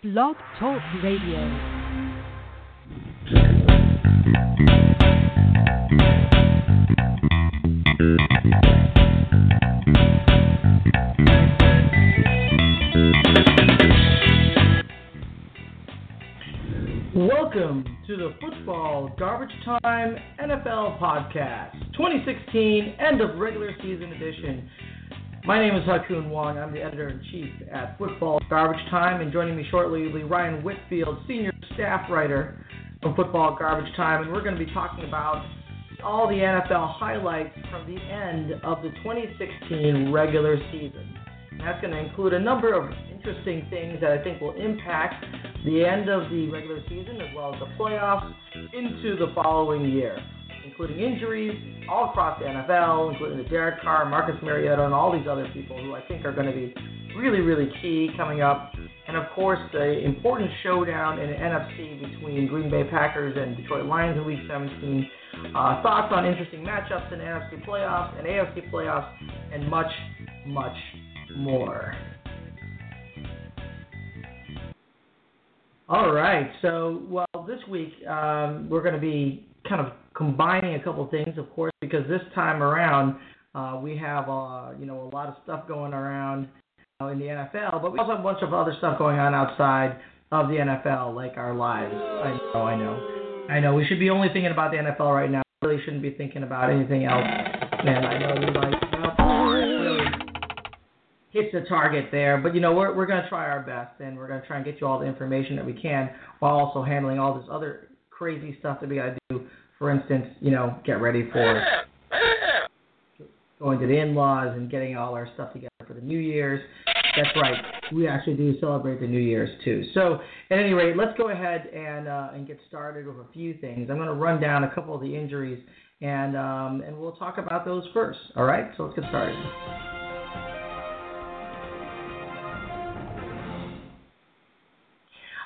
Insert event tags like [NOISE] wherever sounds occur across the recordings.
Blog Talk Radio. Welcome to the Football Garbage Time NFL Podcast, 2016 end of regular season edition. My name is Ha Kung Wong. I'm the editor in chief at Football Garbage Time, and joining me shortly will be Ryan Whitfield, senior staff writer from Football Garbage Time, and we're going to be talking about all the NFL highlights from the end of the 2016 regular season. That's going to include a number of interesting things that I think will impact the end of the regular season as well as the playoffs into the following year, including injuries all across the NFL, including the Derek Carr, Marcus Mariota, and all these other people who I think are going to be really, really key coming up. And of course, the important showdown in the NFC between Green Bay Packers and Detroit Lions in Week 17. Uh, thoughts on interesting matchups in the NFC playoffs and AFC playoffs, and much, much more. All right. So, well, this week um, we're going to be kind of combining a couple things, of course, because this time around uh, we have uh, you know a lot of stuff going around uh, in the NFL, but we also have a bunch of other stuff going on outside of the NFL, like our lives. I know, I know, I know. We should be only thinking about the NFL right now. We really shouldn't be thinking about anything else. And I know you like really hits the target there, but you know we're we're to try our best, and we're to try and get you all the information that we can, while also handling all this other crazy stuff that we got to do. For instance, you know, get ready for going to the in-laws and getting all our stuff together for the New Year's. That's right. We actually do celebrate the New Year's too. So, at any rate, let's go ahead and uh, and get started with a few things. I'm going to run down a couple of the injuries, and um, and we'll talk about those first. All right. So let's get started.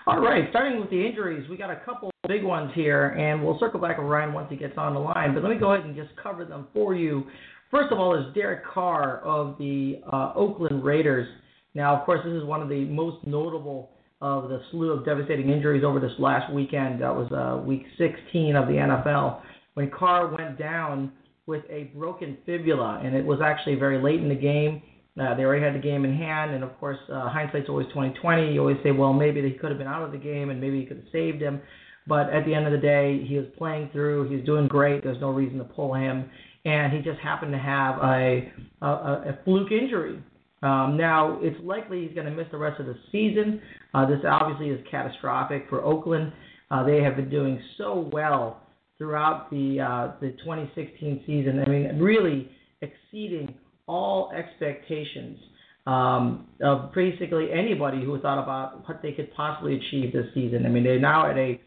All right, starting with the injuries, we got a couple big ones here, and we'll circle back with Ryan once he gets on the line. But let me go ahead and just cover them for you. First of all, is Derek Carr of the uh, Oakland Raiders. Now, of course, this is one of the most notable of the slew of devastating injuries over this last weekend. That was uh, week 16 of the NFL when Carr went down with a broken fibula, and it was actually very late in the game. Uh, they already had the game in hand, and of course, uh, hindsight's always 2020. You always say, well, maybe he could have been out of the game, and maybe he could have saved him. But at the end of the day, he was playing through. He was doing great. There's no reason to pull him, and he just happened to have a a, a fluke injury. Um, now, it's likely he's going to miss the rest of the season. Uh, this obviously is catastrophic for Oakland. Uh, they have been doing so well throughout the uh, the 2016 season. I mean, really exceeding all expectations um, of basically anybody who thought about what they could possibly achieve this season. I mean, they're now at a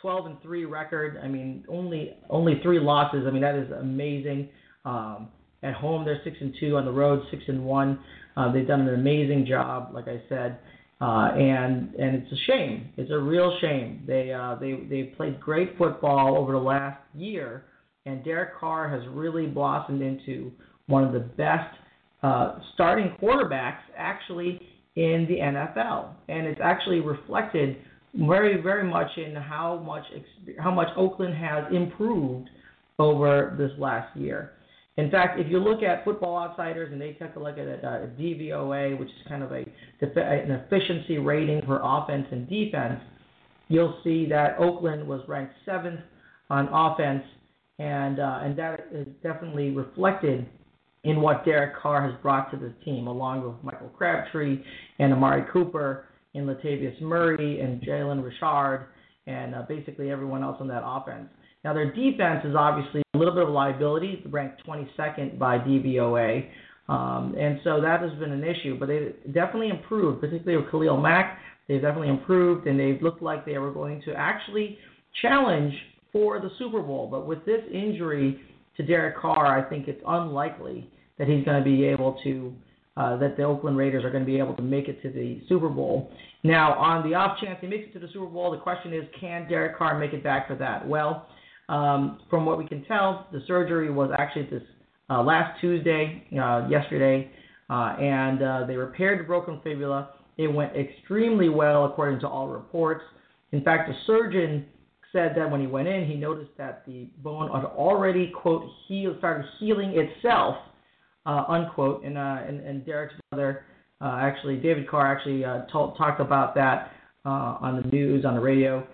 12 and three record. I mean, only only three losses. I mean, that is amazing. Um, at home, they're six and two. On the road, six and one. Uh, they've done an amazing job, like I said, uh, and and it's a shame. It's a real shame. They uh, they they played great football over the last year, and Derek Carr has really blossomed into one of the best uh, starting quarterbacks actually in the NFL, and it's actually reflected very very much in how much how much Oakland has improved over this last year. In fact, if you look at Football Outsiders and they take a look at a, a DVOA, which is kind of a an efficiency rating for offense and defense, you'll see that Oakland was ranked seventh on offense, and uh, and that is definitely reflected in what Derek Carr has brought to the team, along with Michael Crabtree and Amari Cooper and Latavius Murray and Jalen Richard and uh, basically everyone else on that offense. Now their defense is obviously a little bit of a liability, ranked 22nd by DVOA, um, and so that has been an issue. But they definitely improved, particularly with Khalil Mack. They've definitely improved, and they've looked like they were going to actually challenge for the Super Bowl. But with this injury to Derek Carr, I think it's unlikely that he's going to be able to. Uh, that the Oakland Raiders are going to be able to make it to the Super Bowl. Now, on the off chance he makes it to the Super Bowl, the question is, can Derek Carr make it back for that? Well, um, from what we can tell, the surgery was actually this uh, last Tuesday, uh, yesterday, uh, and uh, they repaired the broken fibula. It went extremely well, according to all reports. In fact, the surgeon said that when he went in, he noticed that the bone had already, quote, healed, started healing itself, uh, unquote. And, uh, and, and Derek's brother, uh, actually, David Carr, actually uh, told, talked about that uh, on the news, on the radio.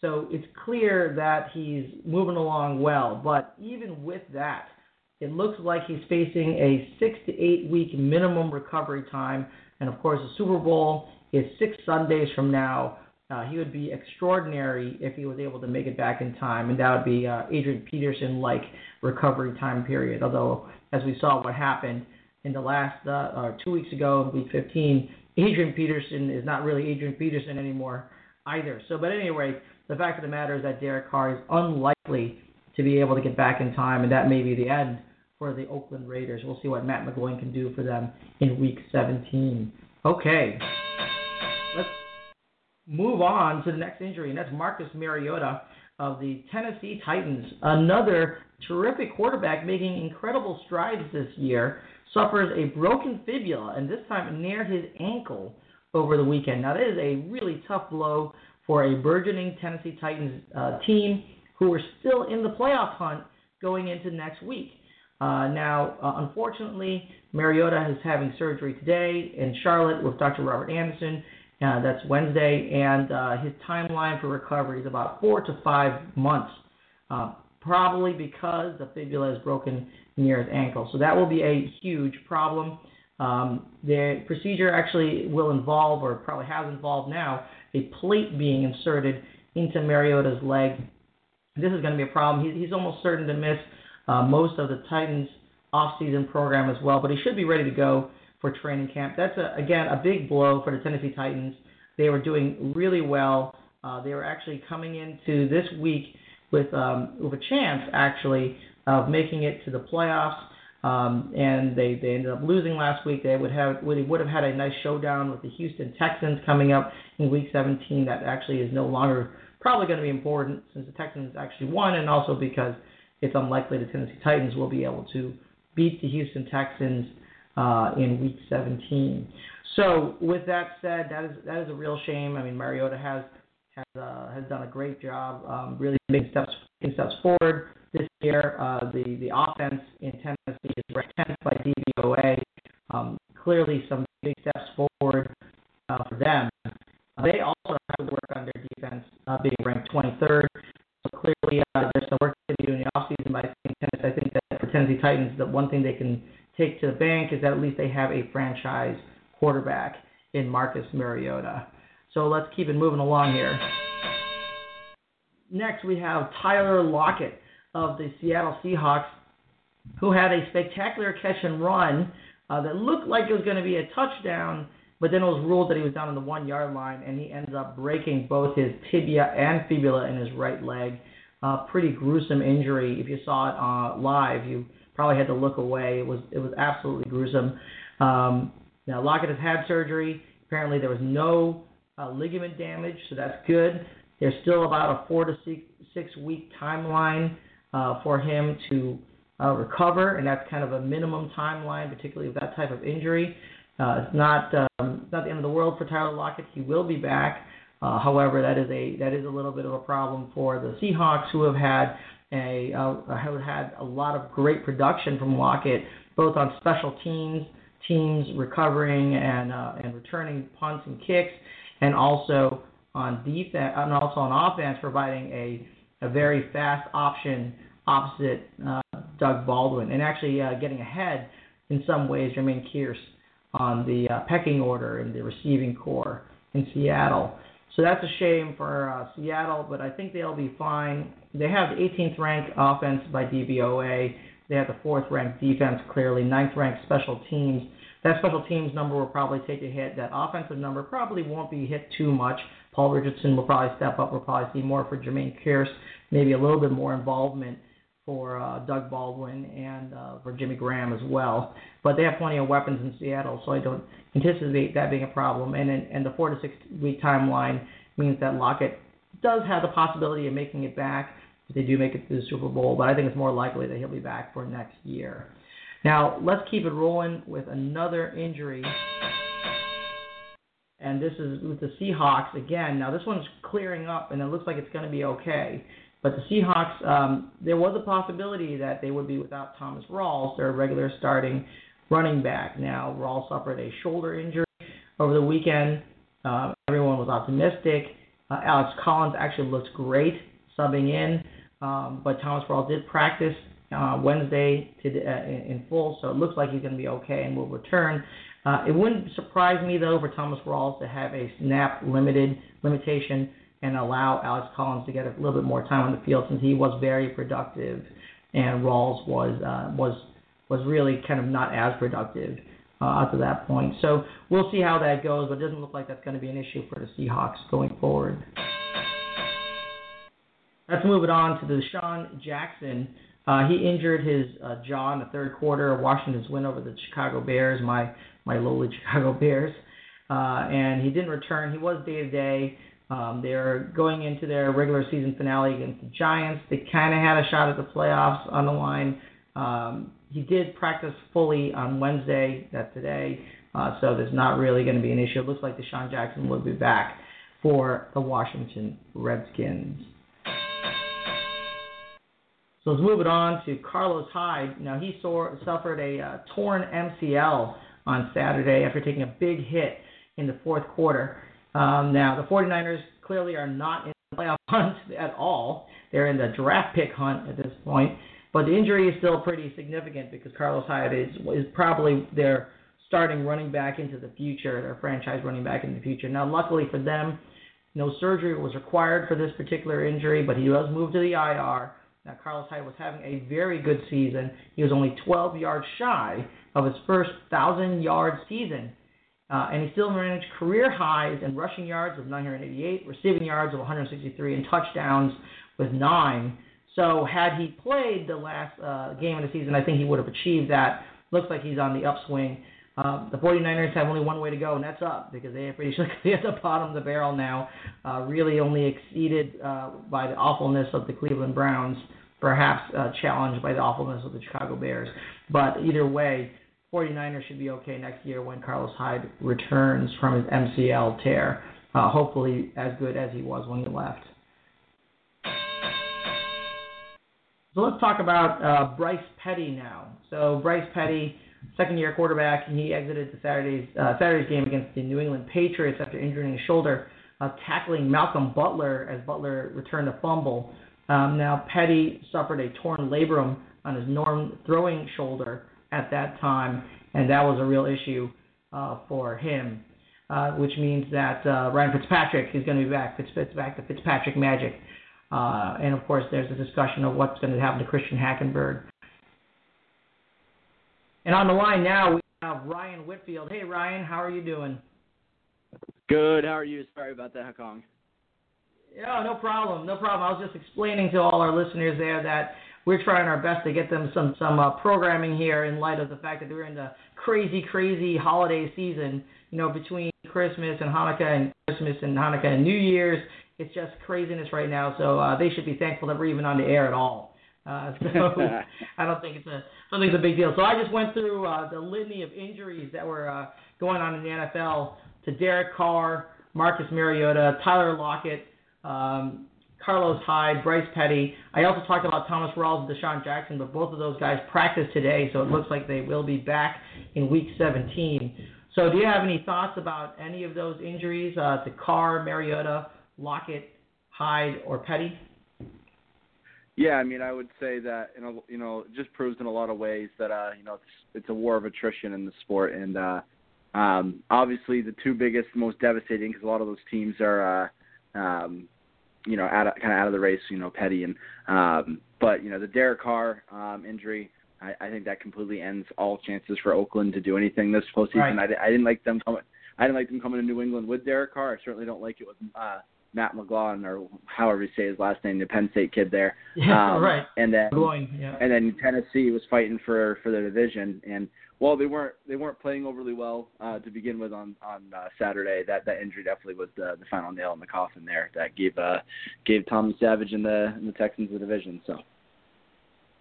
So it's clear that he's moving along well. But even with that, it looks like he's facing a six to eight week minimum recovery time. And of course, the Super Bowl is six Sundays from now. Uh, he would be extraordinary if he was able to make it back in time, and that would be uh, Adrian Peterson like recovery time period. Although, as we saw what happened in the last uh, uh, two weeks ago, week 15, Adrian Peterson is not really Adrian Peterson anymore either. So, but anyway, the fact of the matter is that Derek Carr is unlikely to be able to get back in time, and that may be the end for the Oakland Raiders. We'll see what Matt McGloin can do for them in Week 17. Okay, let's move on to the next injury, and that's Marcus Mariota of the Tennessee Titans. Another terrific quarterback making incredible strides this year. Suffers a broken fibula, and this time near his ankle over the weekend. Now, that is a really tough blow for a burgeoning Tennessee Titans uh, team who are still in the playoff hunt going into next week. Uh, now, uh, unfortunately, Mariota is having surgery today in Charlotte with Dr. Robert Anderson. Uh, that's Wednesday, and uh, his timeline for recovery is about four to five months, uh, probably because the fibula is broken near his ankle. So that will be a huge problem. Um, the procedure actually will involve, or probably has involved now, a plate being inserted into Mariota's leg. This is going to be a problem. He, he's almost certain to miss uh, most of the Titans off-season program as well, but he should be ready to go for training camp. That's a, again a big blow for the Tennessee Titans. They were doing really well. Uh, they were actually coming into this week with um, with a chance actually of making it to the playoffs. Um, and they, they ended up losing last week. They would have would, would have had a nice showdown with the Houston Texans coming up in Week 17. That actually is no longer probably going to be important since the Texans actually won, and also because it's unlikely the Tennessee Titans will be able to beat the Houston Texans uh, in Week 17. So with that said, that is that is a real shame. I mean, Mariota has has uh, has done a great job, um, really making steps making steps forward this year. Uh, the the offense in Tennessee is ranked 10th by DVOA. Um, clearly, some big steps forward uh, for them. Uh, they also have to work on their defense, uh, being ranked 23rd. So clearly, uh, there's some work to be do in the offseason. But I think, Tennessee, I think that for Tennessee Titans, the one thing they can is that at least they have a franchise quarterback in Marcus Mariota. So let's keep it moving along here. Next, we have Tyler Lockett of the Seattle Seahawks, who had a spectacular catch and run uh, that looked like it was going to be a touchdown, but then it was ruled that he was down on the one yard line, and he ends up breaking both his tibia and fibula in his right leg. Uh, pretty gruesome injury. If you saw it uh, live, you probably had to look away. It was it was absolutely gruesome. Um, now Lockett has had surgery. Apparently there was no uh, ligament damage, so that's good. There's still about a four to six, six week timeline uh, for him to uh, recover, and that's kind of a minimum timeline, particularly with that type of injury. Uh, it's not um, not the end of the world for Tyler Lockett. He will be back. Uh, however, that is a that is a little bit of a problem for the Seahawks, who have had a uh, had a lot of great production from Lockett, both on special teams, teams recovering and uh, and returning punts and kicks, and also on defense and also on offense, providing a a very fast option opposite uh, Doug Baldwin, and actually uh, getting ahead in some ways Jermaine Kearse on the uh, pecking order in the receiving corps in Seattle. So that's a shame for uh, Seattle, but I think they'll be fine. They have the 18th ranked offense by DVOA. They have the fourth ranked defense clearly, ninth ranked special teams. That special teams number will probably take a hit. That offensive number probably won't be hit too much. Paul Richardson will probably step up. We'll probably see more for Jermaine Kearse, maybe a little bit more involvement for uh, Doug Baldwin and uh, for Jimmy Graham as well. But they have plenty of weapons in Seattle, so I don't anticipate that being a problem. And and the four to six week timeline means that Lockett does have the possibility of making it back if they do make it to the Super Bowl. But I think it's more likely that he'll be back for next year. Now let's keep it rolling with another injury and this is with the Seahawks again. Now this one's clearing up, and it looks like it's going to be okay. But the Seahawks, um, there was a possibility that they would be without Thomas Rawls, their regular starting running back. Now Rawls suffered a shoulder injury over the weekend. Uh, everyone was optimistic. Uh, Alex Collins actually looks great subbing in, um, but Thomas Rawls did practice uh, Wednesday to, uh, in, in full, so it looks like he's going to be okay and will return. Uh, it wouldn't surprise me though for Thomas Rawls to have a snap limited limitation and allow Alex Collins to get a little bit more time on the field since he was very productive and Rawls was uh, was was really kind of not as productive uh, up to that point. So we'll see how that goes, but it doesn't look like that's going to be an issue for the Seahawks going forward. Let's move it on to the DeSean Jackson. Uh, he injured his uh, jaw in the third quarter of Washington's win over the Chicago Bears, my my lowly [LAUGHS] Chicago Bears, uh, and he didn't return. He was day to day. Um, they're going into their regular season finale against the Giants. They kind of had a shot at the playoffs on the line. Um, he did practice fully on Wednesday, that's today, uh, so there's not really going to be an issue. It looks like DeSean Jackson will be back for the Washington Redskins. So let's move it on to Carlos Hyde. Now he saw, suffered a uh, torn MCL on Saturday after taking a big hit in the fourth quarter. Um, now, the 49ers clearly are not in the playoff [LAUGHS] hunt at all. They're in the draft pick hunt at this point. But the injury is still pretty significant because Carlos Hyde is, is probably their starting running back into the future, their franchise running back in the future. Now, luckily for them, no surgery was required for this particular injury, but he was moved to the IR. Now, Carlos Hyde was having a very good season. He was only 12 yards shy of his first 1,000 yard season uh, and he still managed career highs in rushing yards of 988, receiving yards of 163, and touchdowns with nine. So had he played the last uh, game of the season, I think he would have achieved that. Looks like he's on the upswing. Uh, the 49ers have only one way to go, and that's up because they are pretty sure [LAUGHS] they at the bottom of the barrel now. Uh, really only exceeded uh, by the awfulness of the Cleveland Browns, perhaps uh, challenged by the awfulness of the Chicago Bears. But either way, 49ers should be okay next year when Carlos Hyde returns from his MCL tear. Uh, hopefully, as good as he was when he left. So let's talk about uh, Bryce Petty now. So Bryce Petty, second-year quarterback, he exited the Saturday's uh, Saturday's game against the New England Patriots after injuring his shoulder, uh, tackling Malcolm Butler as Butler returned a fumble. Um, now Petty suffered a torn labrum on his norm throwing shoulder at that time, and that was a real issue uh, for him. Uh, which means that uh, Ryan Fitzpatrick is going to be back. Fitz, Fitz back to Fitzpatrick magic. Uh, and of course, there's a discussion of what's going to happen to Christian Hackenberg. And on the line now, we have Ryan Whitfield. Hey, Ryan, how are you doing? Good. How are you? Sorry about that, Hong. Yeah, no problem. No problem. I was just explaining to all our listeners there that we're trying our best to get them some some uh, programming here in light of the fact that we're in the crazy crazy holiday season. You know, between Christmas and Hanukkah and Christmas and Hanukkah and New Year's, it's just craziness right now. So uh, they should be thankful that we're even on the air at all. Uh, [LAUGHS] so [LAUGHS] I don't think it's a I don't think it's a big deal. So I just went through uh, the litany of injuries that were uh, going on in the NFL to Derek Carr, Marcus Mariota, Tyler Lockett, um, Carlos Hyde, Bryce Petty. I also talked about Thomas Rawls and DeSean Jackson, but both of those guys practiced today, so it looks like they will be back in Week 17. So, do you have any thoughts about any of those injuries uh, to Carr, Mariota, Lockett, Hyde, or Petty? Yeah, I mean, I would say that you know, you know, it just proves in a lot of ways that uh, you know it's it's a war of attrition in the sport, and uh, um, obviously the two biggest, most devastating, because a lot of those teams are. Uh, um, you know, out of, kind of out of the race, you know, Petty and um, but you know the Derek Carr um, injury, I, I think that completely ends all chances for Oakland to do anything this postseason. Right. I, I didn't like them coming. I didn't like them coming to New England with Derek Carr. I certainly don't like it with uh, Matt McGloin or however you say his last name, the Penn State kid there. [LAUGHS] Yeah, um, right. And then McGloin, yeah. and then Tennessee was fighting for for the division and well, they weren't they weren't playing overly well uh, to begin with on on uh, Saturday. That that injury definitely was the the final nail in the coffin there. That gave uh gave Tommy Savage and the and the Texans the division. So.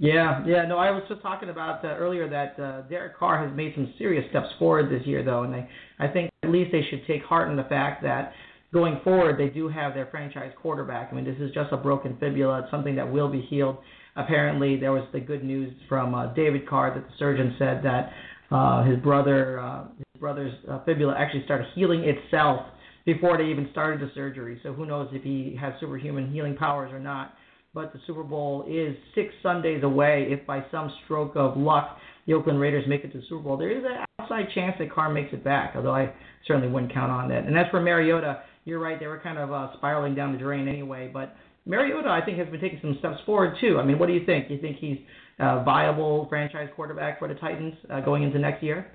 Yeah, yeah. No, I was just talking about uh, earlier that uh, Derek Carr has made some serious steps forward this year, though, and I, I think at least they should take heart in the fact that going forward they do have their franchise quarterback. I mean, this is just a broken fibula. It's something that will be healed. Apparently, there was the good news from uh, David Carr that the surgeon said that uh, his brother, uh, his brother's uh, fibula actually started healing itself before they even started the surgery. So who knows if he has superhuman healing powers or not but the Super Bowl is six Sundays away. If by some stroke of luck the Oakland Raiders make it to the Super Bowl, there is an outside chance that Carr makes it back, although I certainly wouldn't count on that. And as for Mariota, you're right, they were kind of uh, spiraling down the drain anyway. But Mariota, I think, has been taking some steps forward, too. I mean, what do you think? You think he's a viable franchise quarterback for the Titans uh, going into next year?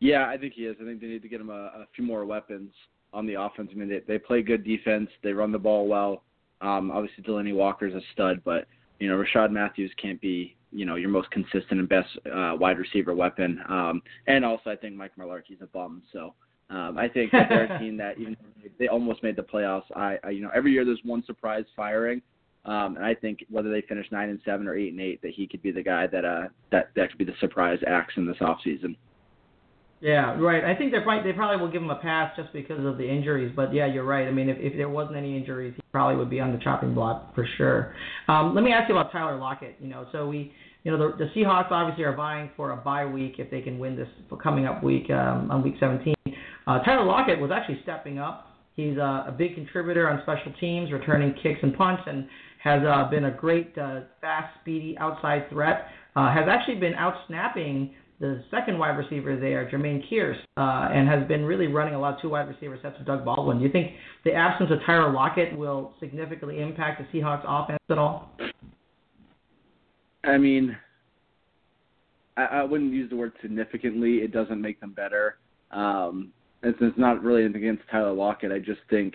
Yeah, I think he is. I think they need to get him a, a few more weapons on the offense. I mean, they, they play good defense, they run the ball well. Um, obviously, Delanie Walker's a stud, but you know Rishard Matthews can't be you know your most consistent and best uh, wide receiver weapon. Um, and also, I think Mike Mularkey's a bum. So um, I think [LAUGHS] that they're a team that even they almost made the playoffs. I, I you know every year there's one surprise firing. Um, and I think whether they finish nine and seven or eight and eight, that he could be the guy that uh that that could be the surprise axe in this off season. Yeah, right. I think they probably they probably will give him a pass just because of the injuries. But yeah, you're right. I mean, if if there wasn't any injuries, he probably would be on the chopping block for sure. Um, let me ask you about Tyler Lockett. You know, so we, you know, the, the Seahawks obviously are vying for a bye week if they can win this coming up week um, on week 17. Uh, Tyler Lockett was actually stepping up. He's uh, a big contributor on special teams, returning kicks and punts, and has uh, been a great, uh, fast, speedy outside threat. Uh, has actually been out snapping the second wide receiver there, Jermaine Kearse, uh, and has been really running a lot of two wide receiver sets with Doug Baldwin. Do you think the absence of Tyler Lockett will significantly impact the Seahawks offense at all? I mean, I, I wouldn't use the word significantly. It doesn't make them better. Um, it's, it's not really against Tyler Lockett. I just think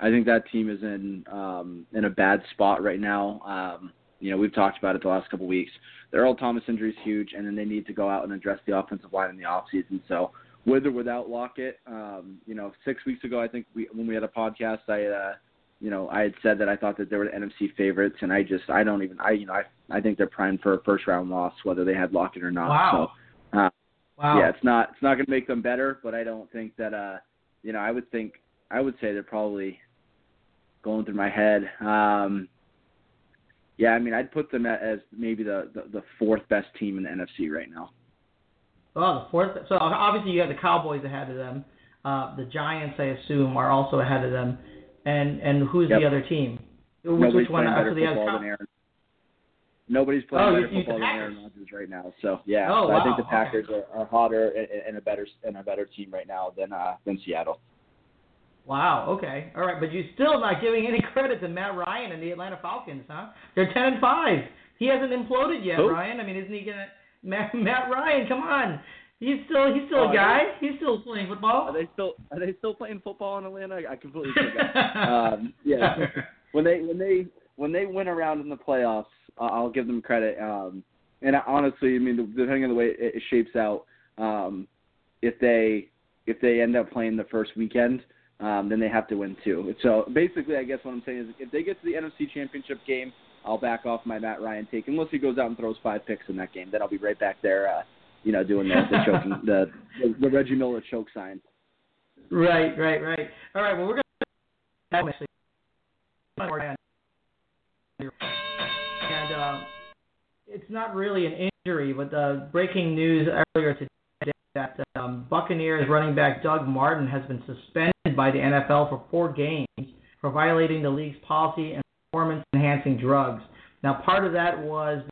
I think that team is in um, in a bad spot right now. Um, you know, we've talked about it the last couple of weeks. The Earl Thomas injury is huge, and then they need to go out and address the offensive line in the offseason. So, with or without Lockett, um, you know, six weeks ago, I think we when we had a podcast, I, uh, you know, I had said that I thought that they were the NFC favorites, and I just, I don't even, I, you know, I, I think they're primed for a first round loss, whether they had Lockett or not. Wow. So, wow. Yeah, it's not, it's not going to make them better, but I don't think that, uh, you know, I would think, I would say they're probably going through my head. Um, yeah, I mean, I'd put them as maybe the, the, the fourth best team in the NFC right now. Oh, the fourth. So obviously you have the Cowboys ahead of them. Uh, the Giants, I assume, are also ahead of them. And and who's yep. the other team? Nobody's Which one after the other? Aaron. Nobody's playing Oh, better football than Aaron Rodgers right now. So yeah, Oh, so I think the Packers okay. are, are hotter and, and a better and a better team right now than uh, than Seattle. Wow. Okay. All right, but you're still not giving any [LAUGHS] credit to Matt Ryan and the Atlanta Falcons, huh? They're ten and five. He hasn't imploded yet, Who? Ryan. I mean, isn't he gonna? [LAUGHS] Matt, Matt Ryan, come on. He's still he's still Oh, a guy. He's still playing football. Are they still are they still playing football in Atlanta? I, completely forgot. [LAUGHS] um, yeah, when they when they when they win around in the playoffs, I'll give them credit. Um, and I, honestly, I mean, depending on the way it, it shapes out, um, if they if they end up playing the first weekend, um, then they have to win too. So basically, I guess what I'm saying is, if they get to the NFC Championship game, I'll back off my Matt Ryan take, unless he goes out and throws five picks in that game. Then I'll be right back there, uh, you know, doing the the choking [LAUGHS] the the, the Reggie Miller choke sign. Right, right, right. All right. Well, we're gonna it's not really an injury, but the breaking news earlier today that um, Buccaneers running back Doug Martin has been suspended by the NFL for four games for violating the league's policy and performance-enhancing drugs. Now, part of that was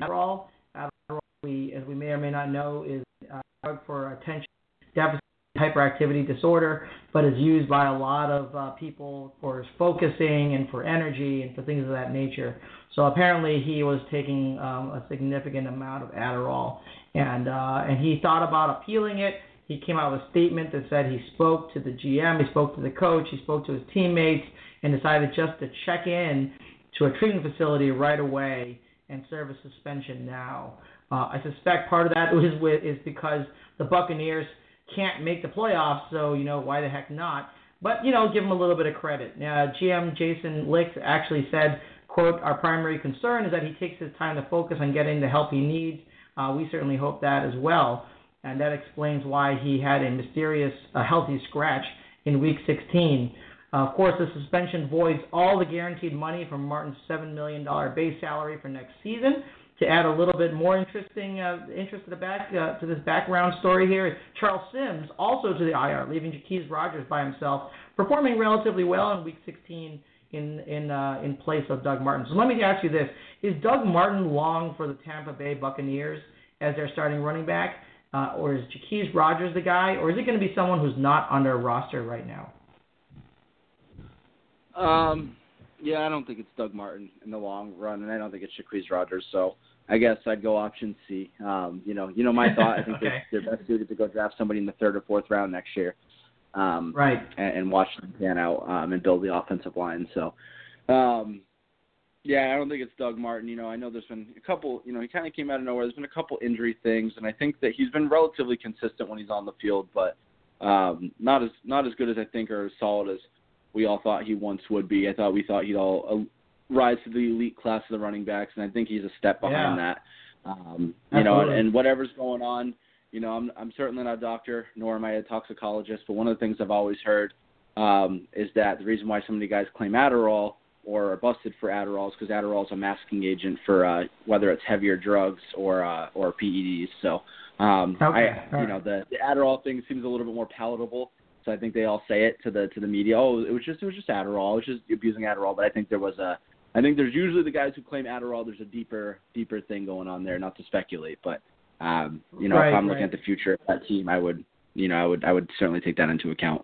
Adderall. Adderall, we, as we may or may not know, is a drug for attention deficit hyperactivity disorder, but is used by a lot of uh, people for focusing and for energy and for things of that nature. So apparently he was taking um, a significant amount of Adderall, and uh, and he thought about appealing it. He came out with a statement that said he spoke to the GM, he spoke to the coach, he spoke to his teammates, and decided just to check in to a treatment facility right away and serve a suspension now. Uh, I suspect part of that [LAUGHS] is with is because the Buccaneers can't make the playoffs, so you know why the heck not? But you know, give him a little bit of credit. Uh, GM Jason Licht actually said quote, our primary concern is that he takes his time to focus on getting the help he needs. Uh, we certainly hope that as well. And that explains why he had a mysterious, uh, healthy scratch in week 16. Uh, of course, the suspension voids all the guaranteed money from Martin's $7 million base salary for next season. To add a little bit more interesting uh, interest to the back uh, to this background story here, Charles Sims also to the IR, leaving Jacquizz Rodgers by himself, performing relatively well in Week 16 in in uh, in place of Doug Martin. So let me ask you this: Is Doug Martin long for the Tampa Bay Buccaneers as their starting running back, uh, or is Jacquizz Rodgers the guy, or is it going to be someone who's not on their roster right now? Um, yeah, I don't think it's Doug Martin in the long run, and I don't think it's Jacquizz Rodgers. So I guess I'd go option C. Um, you know, you know my thought. I think [LAUGHS] okay. they're, they're best suited to go draft somebody in the third or fourth round next year. Um, right. And, and watch them pan out um, and build the offensive line. So, um, yeah, I don't think it's Doug Martin. You know, I know there's been a couple. You know, he kind of came out of nowhere. There's been a couple injury things, and I think that he's been relatively consistent when he's on the field, but um, not as not as good as I think or as solid as we all thought he once would be. I thought we thought he'd all rise to the elite class of the running backs, and I think he's a step behind yeah. that. Um, you know, and, whatever's going on, you know, I'm I'm certainly not a doctor, nor am I a toxicologist, but one of the things I've always heard um, is that the reason why so many guys claim Adderall or are busted for Adderall is because Adderall is a masking agent for uh, whether it's heavier drugs or uh, or PEDs. So, um, okay. I, you know, the, the Adderall thing seems a little bit more palatable. So I think they all say it to the to the media. Oh, it was just it was just Adderall. It was just abusing Adderall. But I think there was a I think there's usually the guys who claim Adderall. There's a deeper, deeper thing going on there. Not to speculate, but um, you know, right, if I'm right. looking at the future of that team, I would, you know, I would, I would certainly take that into account.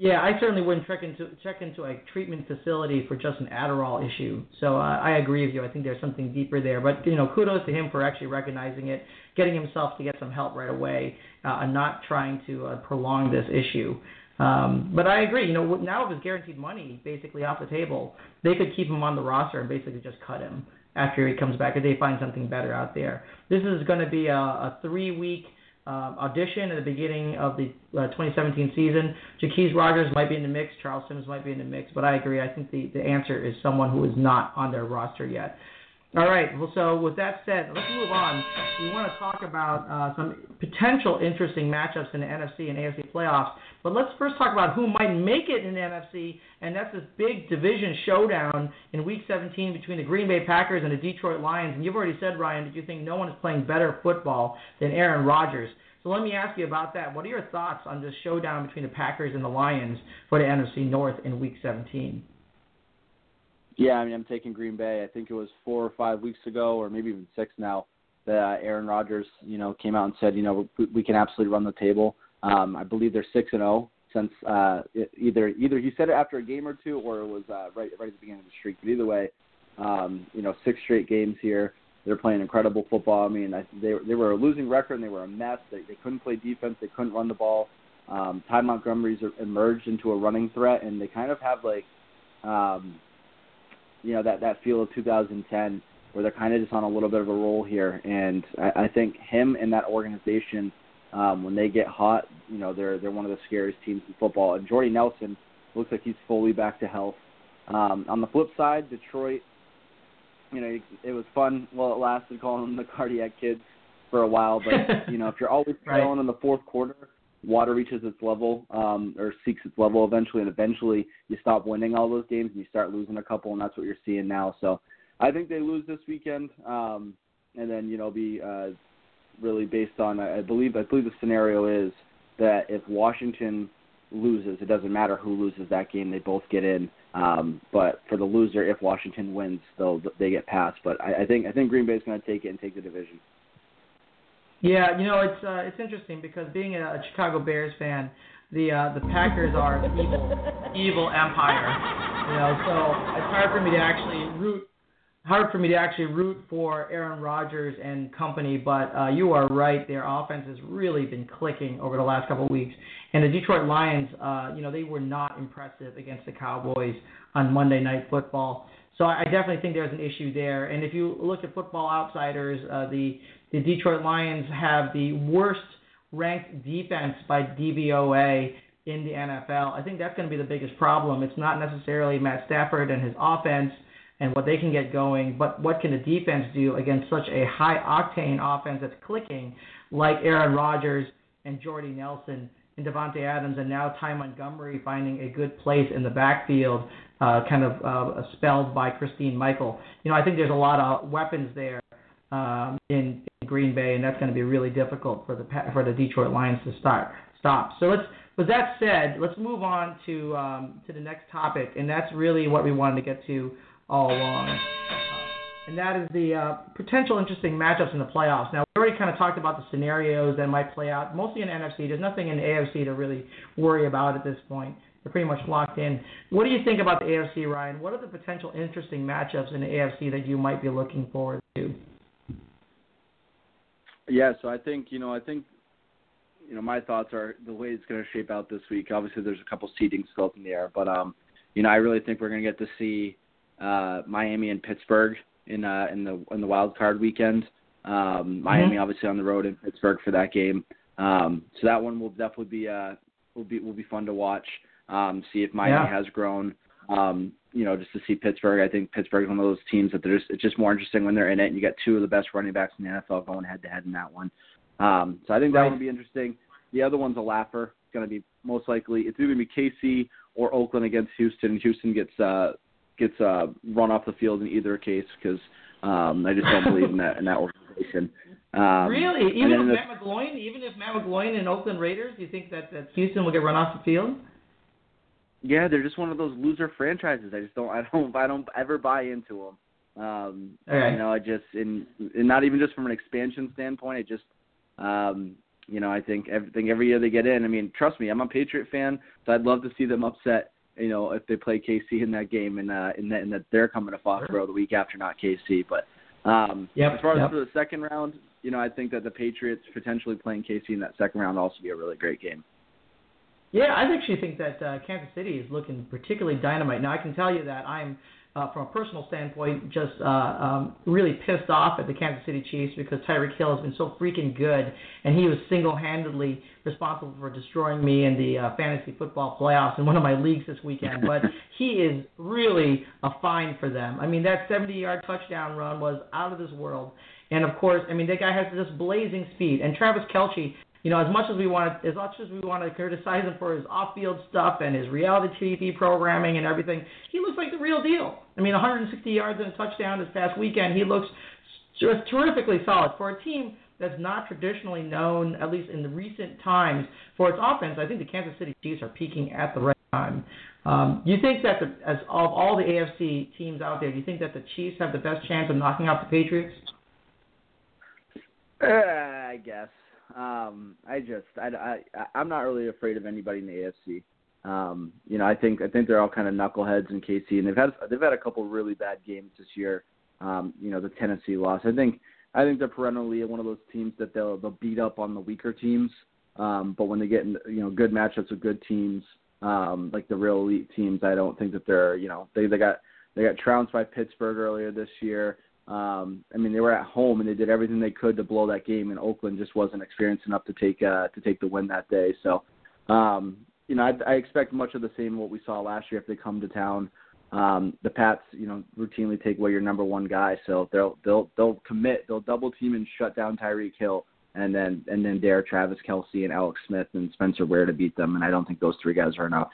Yeah, I certainly wouldn't check into check into a treatment facility for just an Adderall issue. So uh, I agree with you. I think there's something deeper there. But you know, kudos to him for actually recognizing it, getting himself to get some help right away, uh, and not trying to uh, prolong this issue. Um, but I agree. You know, now with his guaranteed money basically off the table, they could keep him on the roster and basically just cut him after he comes back if they find something better out there. This is going to be a, a three-week uh, audition at the beginning of the uh, 2017 season. Jacquizz Rodgers might be in the mix. Charles Sims might be in the mix. But I agree. I think the, the answer is someone who is not on their roster yet. All right. Well, so with that said, let's move on. We want to talk about uh, some potential interesting matchups in the NFC and AFC playoffs. But let's first talk about who might make it in the NFC, and that's this big division showdown in Week 17 between the Green Bay Packers and the Detroit Lions. And you've already said, Ryan, that you think no one is playing better football than Aaron Rodgers. So let me ask you about that. What are your thoughts on this showdown between the Packers and the Lions for the NFC North in Week 17? Yeah, I mean, I'm taking Green Bay. I think it was four or five weeks ago, or maybe even six now, that uh, Aaron Rodgers, you know, came out and said, you know, we, we can absolutely run the table. Um, I believe they're six and zero since uh, either either he said it after a game or two, or it was uh, right right at the beginning of the streak. But either way, um, you know, six straight games here. They're playing incredible football. I mean, I, they they were a losing record and they were a mess. They they couldn't play defense. They couldn't run the ball. Um, Ty Montgomery's emerged into a running threat, and they kind of have like, um, you know, that that feel of 2010 where they're kind of just on a little bit of a roll here. And I, I think him and that organization um, when they get hot, you know, they're they're one of the scariest teams in football. And Jordy Nelson looks like he's fully back to health. Um, on the flip side, Detroit, you know, it, it was fun while it lasted, calling them the cardiac kids for a while. But [LAUGHS] you know, if you're always Right. trailing in the fourth quarter, water reaches its level um, or seeks its level eventually, and eventually you stop winning all those games and you start losing a couple, and that's what you're seeing now. So I think they lose this weekend, um, and then you know be uh, really based on I believe I believe the scenario is that if Washington loses, it doesn't matter who loses that game, they both get in. Um, but for the loser, if Washington wins, they'll they get past. But I, I think I think Green Bay is going to take it and take the division. Yeah, you know it's uh, it's interesting because being a, Chicago Bears fan, the uh, the Packers are an evil evil empire. You know, so it's hard for me to actually root hard for me to actually root for Aaron Rodgers and company. But uh, you are right, their offense has really been clicking over the last couple of weeks. And the Detroit Lions, uh, you know, they were not impressive against the Cowboys on Monday Night Football. So I definitely think there's an issue there. And if you look at Football Outsiders, uh, the the Detroit Lions have the worst ranked defense by DVOA in the NFL. I think that's going to be the biggest problem. It's not necessarily Matt Stafford and his offense. and what they can get going, but what can the defense do against such a high octane offense that's clicking like Aaron Rodgers and Jordy Nelson and Davante Adams and now Ty Montgomery finding a good place in the backfield, uh, kind of uh, spelled by Christine Michael. You know, I think there's a lot of weapons there um, in, in Green Bay, and that's going to be really difficult for the for the Detroit Lions to start stop. So let's. With that said, let's move on to um, to the next topic, and that's really what we wanted to get to all along and that is the uh, potential interesting matchups in the playoffs. Now, we already kind of talked about the scenarios that might play out, mostly in NFC. There's nothing in AFC to really worry about at this point. They're pretty much locked in. What do you think about the AFC, Ryan? What are the potential interesting matchups in the AFC that you might be looking forward to? Yeah, so I think you know, I think you know, my thoughts are the way it's going to shape out this week. Obviously, there's a couple seedings still up in the air, but um, you know, I really think we're going to get to see uh, Miami and Pittsburgh in uh, in the in the wild card weekend. Um, Miami mm-hmm. obviously on the road in Pittsburgh for that game. Um, so that one will definitely be uh, will be will be fun to watch. Um, see if Miami yeah. has grown. Um, you know, just to see Pittsburgh. I think Pittsburgh is one of those teams that they're just it's just more interesting when they're in it. And you got two of the best running backs in the NFL going head to head in that one. Um, so I think that right. will be interesting. The other one's a laugher. It's going to be most likely it's either going to be KC or Oakland against Houston. Houston gets uh, gets uh, run off the field in either case because um, I just don't believe in that in that organization. Um, really, even if Matt McGloin, even if Matt McGloin and Oakland Raiders, do you think that, that Houston will get run off the field? Yeah, they're just one of those loser franchises. I just don't, I don't, I don't ever buy into them. Um, okay. You know, I just, and, and not even just from an expansion standpoint. I just, um, you know, I think everything every year they get in. I mean, trust me, I'm a Patriot fan, so I'd love to see them upset you know, if they play KC in that game and uh, in that and that they're coming to Foxborough the week after, not KC. But um, yep, as far as yep. for the second round, you know, I think that the Patriots potentially playing KC in that second round also be a really great game. Yeah, I actually think that uh, Kansas City is looking particularly dynamite. Now, I can tell you that I'm uh, from a personal standpoint, just uh, um, really pissed off at the Kansas City Chiefs because Tyreek Hill has been so freaking good, and he was single-handedly responsible for destroying me in the uh, fantasy football playoffs in one of my leagues this weekend. But he is really a find for them. I mean, that 70-yard touchdown run was out of this world. And of course, I mean, that guy has this blazing speed. And Travis Kelce you know, as much as we want to, as much as we want to criticize him for his off-field stuff and his reality TV programming and everything, he looks like the real deal. I mean, 160 yards and a touchdown this past weekend. He looks just terrifically solid for a team that's not traditionally known, at least in the recent times, for its offense. I think the Kansas City Chiefs are peaking at the right time. Um, you think that, the, as of all the AFC teams out there, do you think that the Chiefs have the best chance of knocking out the Patriots? Uh, I guess. Um, I just I, I I'm not really afraid of anybody in the AFC. Um, you know, I think I think they're all kind of knuckleheads in KC, and they've had they've had a couple really bad games this year. Um, you know, the Tennessee loss. I think I think they're perennially one of those teams that they'll they'll beat up on the weaker teams. Um, but when they get in, you know good matchups with good teams, um, like the real elite teams, I don't think that they're you know they they got they got trounced by Pittsburgh earlier this year. Um, I mean, they were at home and they did everything they could to blow that game, and Oakland just wasn't experienced enough to take uh, to take the win that day. So, um, you know, I, I expect much of the same what we saw last year if they come to town. Um, the Pats, you know, routinely take away your number one guy, so they'll they'll they'll commit, they'll double team and shut down Tyreek Hill, and then and then dare Travis Kelce and Alex Smith and Spencer Ware to beat them, and I don't think those three guys are enough.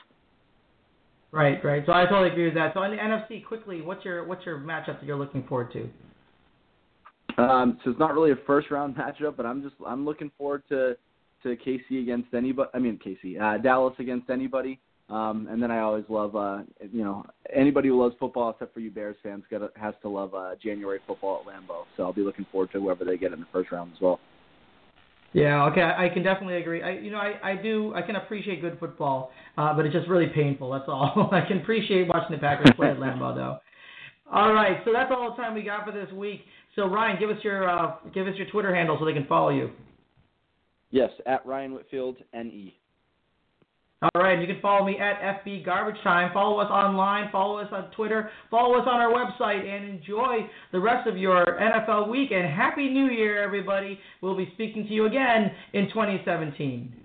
Right, right. So I totally agree with that. So in the NFC, quickly, what's your what's your matchup that you're looking forward to? Um, so it's not really a first round [LAUGHS] matchup, but I'm just I'm looking forward to to KC against anybody. I mean KC, uh, Dallas against anybody. Um, and then I always love, uh, you know, anybody who loves football except for you Bears fans got has to love uh, January football at Lambeau. So I'll be looking forward to whoever they get in the first round as well. Yeah, okay, I can definitely agree. I, you know, I, I do, I can appreciate good football, uh, but it's just really painful. That's all. [LAUGHS] I can appreciate watching the Packers play at Lambeau, though. All right, so that's all the time we got for this week. So Ryan, give us your uh, give us your Twitter handle so they can follow you. Yes, at Ryan Whitfield NE. All right, you can follow me at FB Garbage Time. Follow us online, follow us on Twitter, follow us on our website, and enjoy the rest of your NFL week. And Happy New Year, everybody. We'll be speaking to you again in 2017.